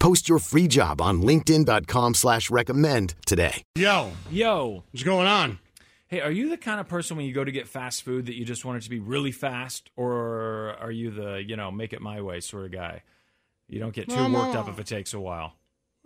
Post your free job on LinkedIn.com slash recommend today. Yo, Yo, what's going on? hey, are you the kind of person when you go to get fast food that you just want it to be really fast, or are you the you know make it my way sort of guy? You don't get too I'm worked all- up if it takes a while.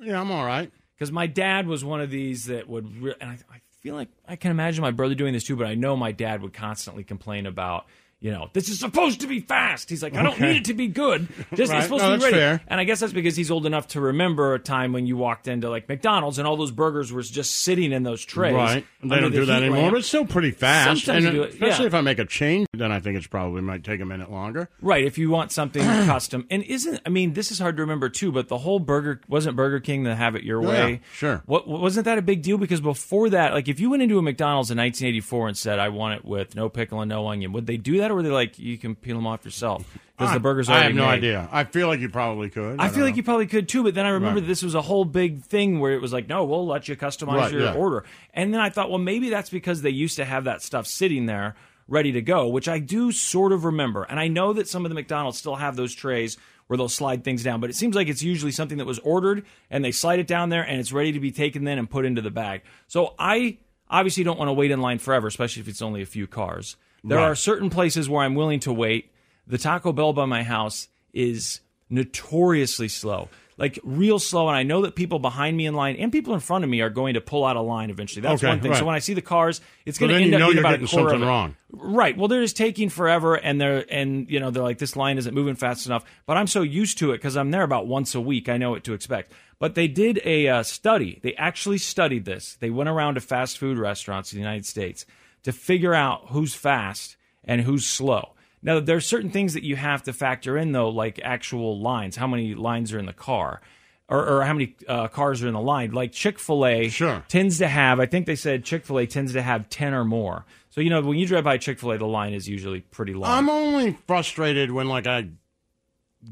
Yeah, I'm all right. Because my dad was one of these that would, re- and I, I feel like I can imagine my brother doing this too. But I know my dad would constantly complain about. You know, this is supposed to be fast. He's like, I don't Okay. need it to be good. Just Right. it's supposed No, to be ready. fair. And I guess that's because he's old enough to remember a time when you walked into like McDonald's and all those burgers were just sitting in those trays. Right. They don't the do that anymore, lamp. but it's still pretty fast. Sometimes and do it, especially if I make a change, then I think it's probably might take a minute longer. Right, if you want something custom. And isn't I mean, this is hard to remember too, but the whole burger wasn't Burger King the have it your Oh, way. yeah, sure. What wasn't that a big deal because before that, like if you went into a McDonald's in 1984 and said I want it with no pickle and no onion, would they do that or were they like you can peel them off yourself because the burgers I already have no made? idea. I feel like you probably could. I don't feel like you probably could too, but then I remember Right. that this was a whole big thing where it was like, no, we'll let you customize Right, your yeah. order. And then I thought, well, maybe that's because they used to have that stuff sitting there ready to go, which I do sort of remember. And I know that some of the McDonald's still have those trays where they'll slide things down, but it seems like it's usually something that was ordered and they slide it down there and it's ready to be taken then and put into the bag. So I obviously don't want to wait in line forever, especially if it's only a few cars. There Right. are certain places where I'm willing to wait. The Taco Bell by my house is notoriously slow. Like real slow, and I know that people behind me in line and people in front of me are going to pull out a line eventually. That's Okay, one thing. So when I see the cars, it's So going to end up being about a quarter something wrong. Right. Well, they're just taking forever, and they're and you know they're like this line isn't moving fast enough. But I'm so used to it because I'm there about once a week. I know what to expect. But they did a uh, study. They actually studied this. They went around to fast food restaurants in the United States to figure out who's fast and who's slow. Now, there are certain things that you have to factor in, though, like actual lines. How many lines are in the car? Or, or how many uh, cars are in the line? Like Chick fil A Sure. tends to have, I think they said Chick fil A tends to have 10 or more. So, you know, when you drive by Chick fil A, the line is usually pretty long. I'm only frustrated when like I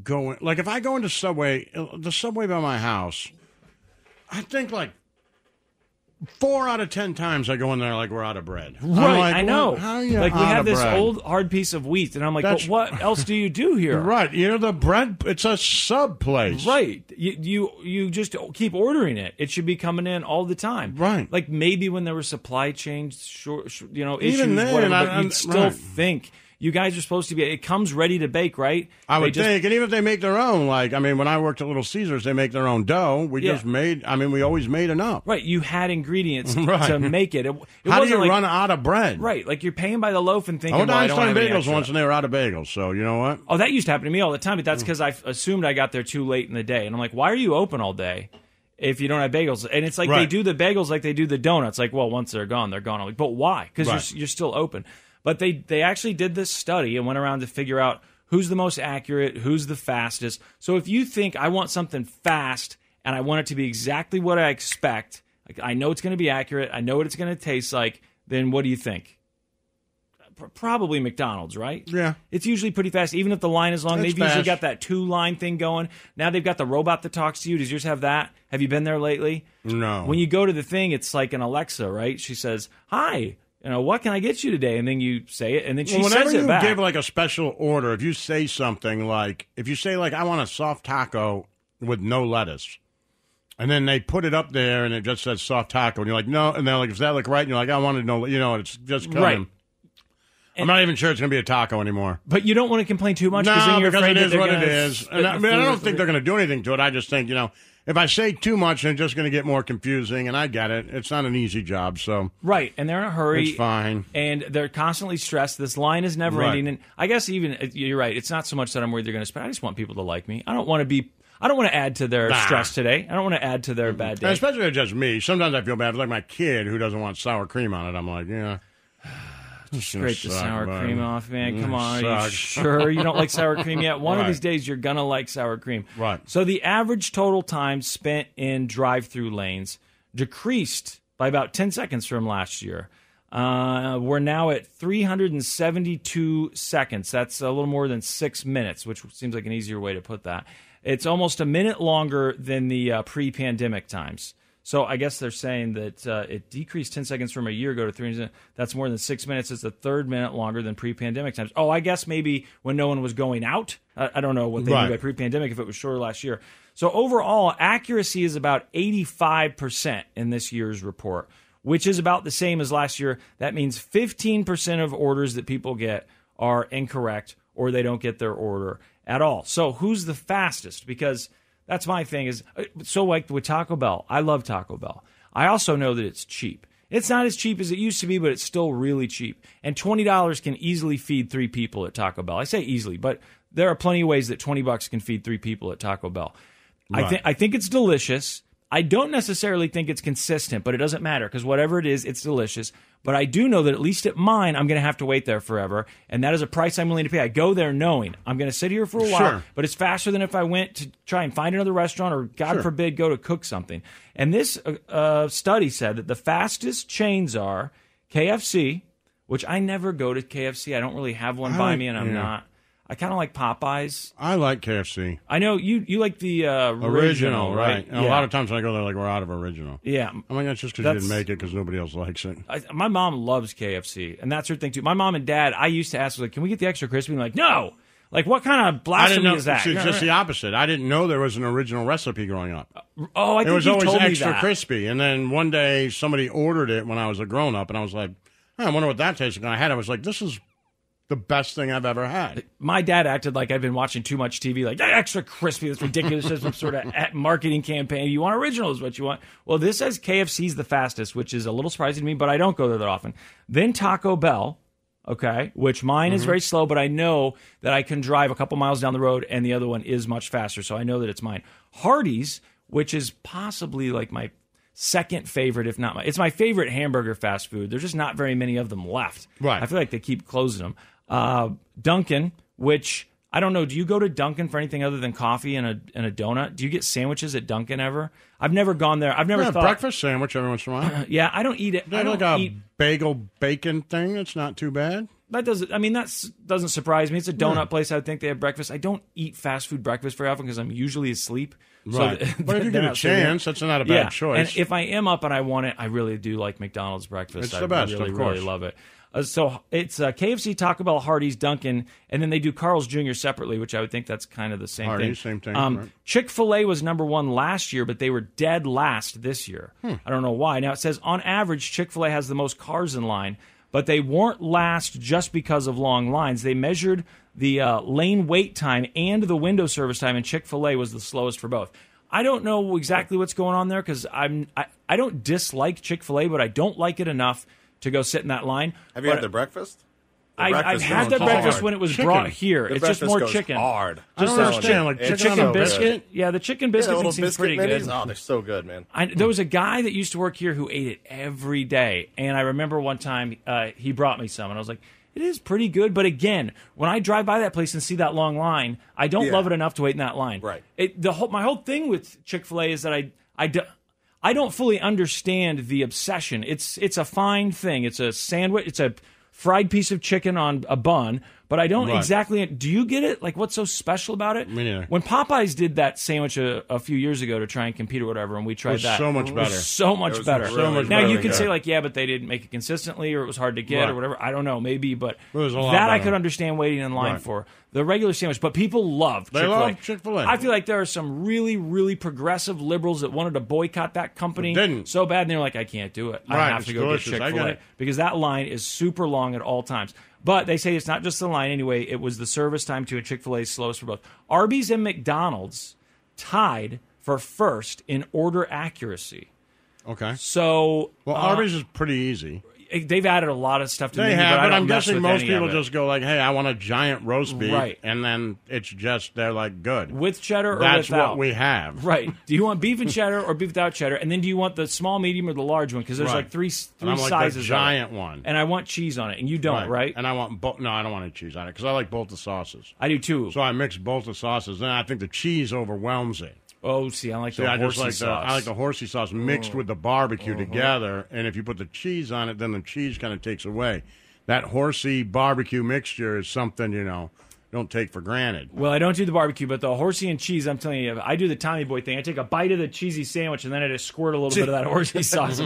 go in, like if I go into Subway, the Subway by my house, I think like four out of ten times I go in there like we're out of bread. I'm right, like, I know. well, how are you like we out have of this bread? old hard piece of wheat, and I'm like, That's- but what else do you do here? Right, you know the bread. It's a sub place. Right. You, you you just keep ordering it. It should be coming in all the time. Right. Like maybe when there were supply chain short, sh- you know, issues, Even then, whatever, I- but I'm- you'd still right. think you guys are supposed to be. It comes ready to bake, right? I would just- think, and even if they make their own, like I mean, when I worked at Little Caesars, they make their own dough. We Yeah. just made. I mean, we always made enough. Right. You had ingredients Right. to make it. It, it How do you like, run out of bread? Right. Like you're paying by the loaf and I thinking, went to well, I don't Einstein have Bagels once, and they were out of bagels. So you know what? Oh, that used to happen to me all the time, but that's mm. because I assumed I got there too late in the day. And I'm like, why are you open all day if you don't have bagels? And it's like they do the bagels like they do the donuts. Like, well, once they're gone, they're gone. I'm like, but why? Because Right. you're, you're still open. But they, they actually did this study and went around to figure out who's the most accurate, who's the fastest. So if you think I want something fast and I want it to be exactly what I expect, like I know it's going to be accurate, I know what it's going to taste like, then what do you think? probably McDonald's, right? Yeah. It's usually pretty fast, even if the line is long. It's they've usually got that two line thing going. Now they've got the robot that talks to you. Does yours have that? Have you been there lately? No. When you go to the thing, it's like an Alexa, right? She says, "Hi, you know, what can I get you today?" And then you say it, and then she Well, whenever says it you back. give like a special order, if you say something like, if you say like, I want a soft taco with no lettuce, and then they put it up there and it just says soft taco, and you're like, no, and they're like, does that look right? And you're like, I want to know, you know, it's just coming. Right. I'm not even sure it's going to be a taco anymore. but you don't want to complain too much No, then you're because afraid it is what it is. And I, mean, I don't think they're going to do anything to it. I just think, you know, if I say too much, it's just going to get more confusing, and I get it. It's not an easy job, so Right, and they're in a hurry. it's fine. and they're constantly stressed. This line is never Right. ending. And I guess even uh, you're right. It's not so much that I'm worried they're going to spend. I just want people to like me. I don't want to be. I don't want to add to their Nah. stress today. I don't want to add to their bad And day. especially if it's just me. Sometimes I feel bad. It's like my kid who doesn't want sour cream on it. I'm like, yeah. Scrape the sour cream off, man. Come Mm, on, are you sure you don't like sour cream yet? One of these days you're gonna like sour cream. Right. So the average total time spent in drive-through lanes decreased by about 10 seconds from last year. Uh, we're now at 372 seconds. That's a little more than six minutes, which seems like an easier way to put that. It's almost a minute longer than the uh, pre-pandemic times. So I guess they're saying that uh, it decreased 10 seconds from a year ago to 300. That's more than six minutes. It's a third minute longer than pre-pandemic times. Oh, I guess maybe when no one was going out. I, I don't know what they Right. mean by pre-pandemic if it was shorter last year. So overall, accuracy is about 85% in this year's report, which is about the same as last year. That means 15% of orders that people get are incorrect or they don't get their order at all. So who's the fastest? Because that's my thing is uh, so like with Taco Bell. I love Taco Bell. I also know that it's cheap. It's not as cheap as it used to be, but it's still really cheap. And twenty dollars can easily feed three people at Taco Bell. I say easily, but there are plenty of ways that twenty bucks can feed three people at Taco Bell. I Right. think I think it's delicious. I don't necessarily think it's consistent, but it doesn't matter because whatever it is, it's delicious. But I do know that at least at mine, I'm going to have to wait there forever, and that is a price I'm willing to pay. I go there knowing I'm going to sit here for a while, Sure. but it's faster than if I went to try and find another restaurant or, God Sure. forbid, go to cook something. And this uh, uh, study said that the fastest chains are KFC, which I never go to KFC. I don't really have one I by me, and I'm yeah. not. I kind of like Popeyes. I like KFC. I know you you like the uh, original, Original, right. And yeah. a lot of times when I go there, like, we're out of original. yeah. I mean, that's just because you didn't make it because nobody else likes it. I, my mom loves KFC, and that's her thing too. My mom and dad, I used to ask, like, "Can we get the extra crispy?" And like, no. Like, what kind of I didn't blasphemy know. is that? It's just the opposite. I didn't know there was an original recipe growing up. oh, I It was always extra crispy. And then one day somebody ordered it when I was a grown up, and I was like, "Huh, I wonder what that tastes like. And I had it. I was like, this is the best thing I've ever had. My dad acted like I'd been watching too much TV. Like, "Yeah, extra crispy. That's ridiculous. That's some sort of marketing campaign. You want original is what you want. Well, this says KFC's the fastest, which is a little surprising to me, but I don't go there that often. Then Taco Bell. Okay, which mine Mm-hmm. is very slow, but I know that I can drive a couple miles down the road, and the other one is much faster, so I know that it's mine. Hardee's, which is possibly like my second favorite, if not my, it's my favorite hamburger fast food. There's just not very many of them left. Right. I feel like they keep closing them. Uh, Dunkin', which I don't know. Do you go to Dunkin' for anything other than coffee and a and a donut? Do you get sandwiches at Dunkin' ever? I've never gone there. I've never Yeah, thought. breakfast sandwich every once in a while. Yeah, I don't eat it. They I have don't like a eat. bagel bacon thing. It's not too bad. That doesn't. I mean, that doesn't surprise me. It's a donut place. I would think they have breakfast. I don't eat fast food breakfast very often because I'm usually asleep. So Right. th- but if you get a chance, that's not a bad yeah. choice. And if I am up and I want it, I really do like McDonald's breakfast. It's I the best, really, of really course. love it. Uh, so it's uh, KFC, Taco Bell, Hardee's, Dunkin', and then they do Carl's Jr. separately, which I would think that's kind of the same Hardee's, thing. same thing, Um, right. Chick Fil A was number one last year, but they were dead last this year. Hmm. I don't know why. Now it says on average, Chick Fil A has the most cars in line, but they weren't last just because of long lines. They measured the uh, lane wait time and the window service time, and Chick Fil A was the slowest for both. I don't know exactly what's going on there because I'm I, I don't dislike Chick Fil A, but I don't like it enough to go sit in that line. Have you But had their breakfast? The I, I've had that the breakfast hard. when it was Chicken. brought here. The it's just more goes chicken. Hard. I don't Just understand. Like the chicken chicken biscuit. biscuit? Yeah, the chicken Yeah, biscuit the thing seems biscuit pretty minis. good. Oh, they're so good, man. I, there was a guy that used to work here who ate it every day, and I remember one time uh, he brought me some, and I was like, "It is pretty good." But again, when I drive by that place and see that long line, I don't Yeah. love it enough to wait in that line. Right. It, the whole my whole thing with Chick Fil A is that I I. Do, I don't fully understand the obsession. It's it's a fine thing. It's a sandwich. It's a fried piece of chicken on a bun, but I don't Right. exactly. Do you get it? Like, what's so special about it? Me neither. When Popeyes did that sandwich a, a few years ago to try and compete or whatever, and we tried that, so much it was better. so much better. so much now better you can that. say like, yeah, but they didn't make it consistently, or it was hard to get, Right. or whatever. I don't know, maybe, but that I could understand waiting in line Right. for the regular sandwich. But people love They Chick-fil-A. love Chick-fil-A. I feel like there are some really, really progressive liberals that wanted to boycott that company But didn't. so bad, and they're like, I can't do it. I have to go delicious. get Chick Fil A because that line is super long at all times. But they say it's not just the line anyway. It was the service time to a Chick Fil A slowest for both. Arby's and McDonald's tied for first in order accuracy. Okay. So Well, uh, Arby's is pretty easy. They've added a lot of stuff to the They menu, have, but, but I'm guessing most people just go like, "Hey, I want a giant roast beef," Right. and then it's just they're like, "Good." with cheddar or That's without. what we have. Right. Do you want beef and cheddar or beef without cheddar? And then do you want the small, medium, or the large one? Because there's Right. like three three like sizes. the of it. giant one. And I want cheese on it, and you don't, right? And I want both. No, I don't want any cheese on it because I like both the sauces. I do too. So I mix both the sauces, and I think the cheese overwhelms it. Oh, see, I like See, the I just horsey like the sauce. I like the horsey sauce mixed with the barbecue Uh-huh. together. And if you put the cheese on it, then the cheese kind of takes away. That horsey barbecue mixture is something you know don't take for granted. Well, I don't do the barbecue, but the horsey and cheese, I'm telling you, I do the Tommy Boy thing. I take a bite of the cheesy sandwich and then I just squirt a little bit of that horsey sauce.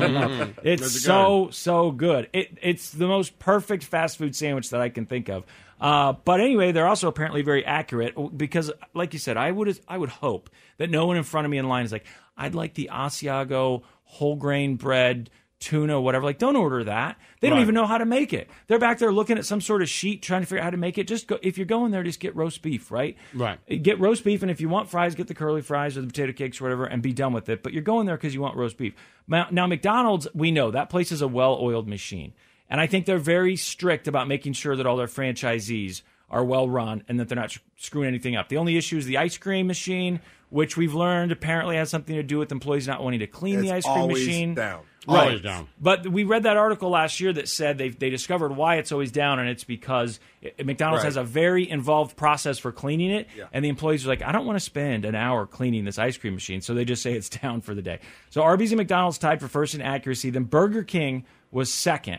It's so, so good. It, it's the most perfect fast food sandwich that I can think of. Uh, but anyway, they're also apparently very accurate because, like you said, I would I would hope that no one in front of me in line is like, I'd like the Asiago whole grain bread tuna, whatever. Like, don't order that. They don't even know how to make it. They're back there looking at some sort of sheet trying to figure out how to make it. Just go, if you're going there, just get roast beef, right? Right. Get roast beef, and if you want fries, get the curly fries or the potato cakes or whatever, and be done with it. But you're going there because you want roast beef. Now, now, McDonald's, we know that place is a well-oiled machine, and I think they're very strict about making sure that all their franchisees are well run and that they're not screwing anything up. The only issue is the ice cream machine, which we've learned apparently has something to do with employees not wanting to clean the ice cream always machine. down. Always down. But we read that article last year that said they they discovered why it's always down, and it's because it, McDonald's Right. has a very involved process for cleaning it, Yeah. and the employees are like, I don't want to spend an hour cleaning this ice cream machine, so they just say it's down for the day. So Arby's and McDonald's tied for first in accuracy. Then Burger King was second.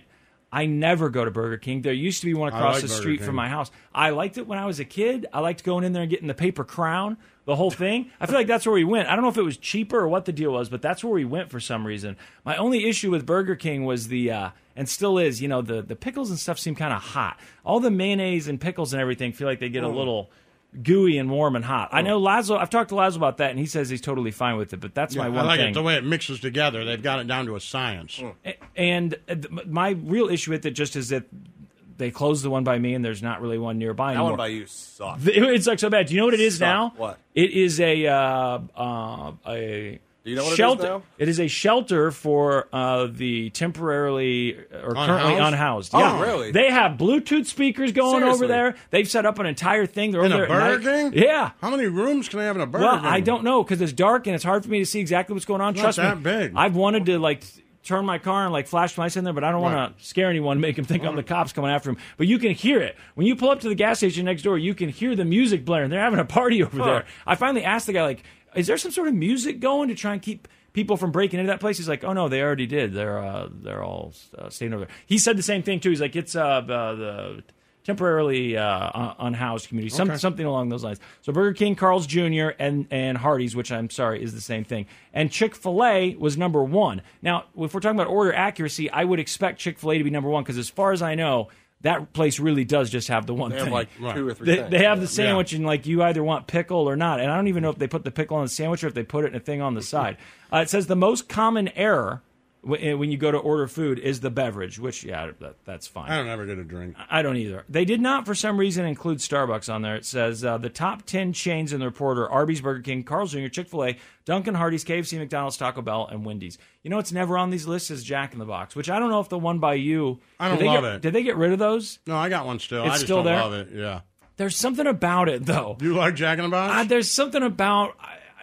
I never go to Burger King. There used to be one across like the street from my house. I liked it when I was a kid. I liked going in there and getting the paper crown, the whole thing. I feel like that's where we went. I don't know if it was cheaper or what the deal was, but that's where we went for some reason. My only issue with Burger King was the uh, and still is, you know, the the pickles and stuff seem kind of hot. All the mayonnaise and pickles and everything feel like they get a little gooey and warm and hot. I know Lazlo. I've talked to Lazlo about that, and he says he's totally fine with it. But that's my one I like thing. it the way it mixes together. They've got it down to a science. And uh, th- my real issue with it just is that they closed the one by me, and there's not really one nearby That anymore. one by you sucks. The- It's like so bad. Do you know what it is Suck. now? What? It is a uh, uh, a. Do you know what it is shelter. now? It is a shelter for uh, the temporarily or currently Unhoused? unhoused. Oh, yeah, really? They have Bluetooth speakers going over there. They've set up an entire thing. They're In over a there Burger night. King? Yeah. How many rooms can they have in a Burger Well, King? I don't know because it's dark and it's hard for me to see exactly what's going on. It's Trust not me, big. I've wanted to like turn my car and like flash lights in there, but I don't want Right. to scare anyone, make them think I'm the cops coming after them. But you can hear it when you pull up to the gas station next door. You can hear the music blaring. They're having a party over there. I finally asked the guy like, "Is there some sort of music going to try and keep?" People from breaking into that place. He's like, "Oh no, they already did. They're uh, they're all uh, staying over there." He said the same thing too. He's like, "It's uh, the, the temporarily uh, un- unhoused community, some, something along those lines. So Burger King, Carl's Jr., and and Hardee's, which I'm sorry is the same thing, and Chick Fil A was number one. Now, if we're talking about order accuracy, I would expect Chick Fil A to be number one because, as far as I know, that place really does just have the one They thing. have like Right. two or three. They, things. they have the Yeah. sandwich, and like you either want pickle or not. And I don't even know if they put the pickle on the sandwich or if they put it in a thing on the side. Uh, it says the most common error w- when you go to order food is the beverage, which yeah, that, that's fine. I don't ever get a drink. I don't either. They did not, for some reason, include Starbucks on there. It says uh, the top 10 chains in the report are Arby's, Burger King, Carl's Jr., Chick fil A, Dunkin', Hardee's, KFC, McDonald's, Taco Bell, and Wendy's. You know it's never on these lists is Jack in the Box, which I don't know if the one by you. I don't love get, it. Did they get rid of those? No, I got one still. It's I just still don't there? love it. Yeah. There's something about it, though. You like Jack in the Box? Uh, there's something about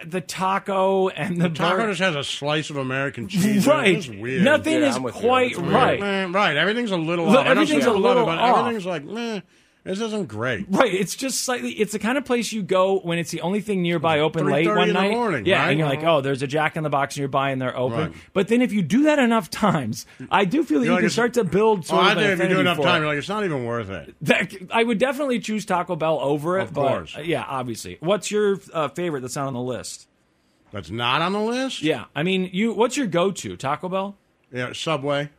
the taco and the, Taco burger. just has a slice of American cheese. Right. It's weird. Nothing Yeah, is I'm with you. quite right. Man, right. Everything's a little Look, off. I don't everything's say I a love little it, but off. everything's like, meh. This isn't great. Right, it's just slightly. It's the kind of place you go when it's the only thing nearby open late one in the night. morning, yeah, right? and you're like, oh, there's a Jack in the Box nearby, and they're open. Right. But then if you do that enough times, I do feel that You're you like, can start to build Oh, sort I of an think if you do enough time, it. you're like, it's not even worth it. That, I would definitely choose Taco Bell over it. Of but, course. uh, yeah, obviously. What's your uh, favorite that's not on the list? That's not on the list. Yeah, I mean, you. What's your go-to? Taco Bell. Yeah, Subway.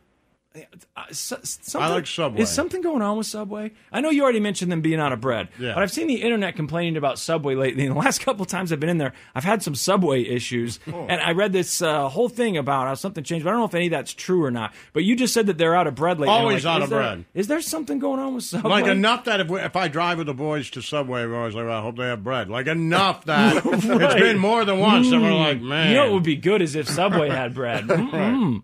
Uh, so- I like Subway. Is something going on with Subway? I know you already mentioned them being out of bread, Yeah. but I've seen the internet complaining about Subway lately. And the last couple times I've been in there, I've had some Subway issues. Oh. And I read this uh, whole thing about how something changed. But I don't know if any of that's true or not. But you just said that they're out of bread lately. Always like, out is of there- bread. Is there something going on with Subway? Like enough that if, we, if I drive with the boys to Subway, we're always like, well, I hope they have bread. Like enough that it's been more than once that we're like, man. You know what would be good is if Subway had bread. Mm-mm.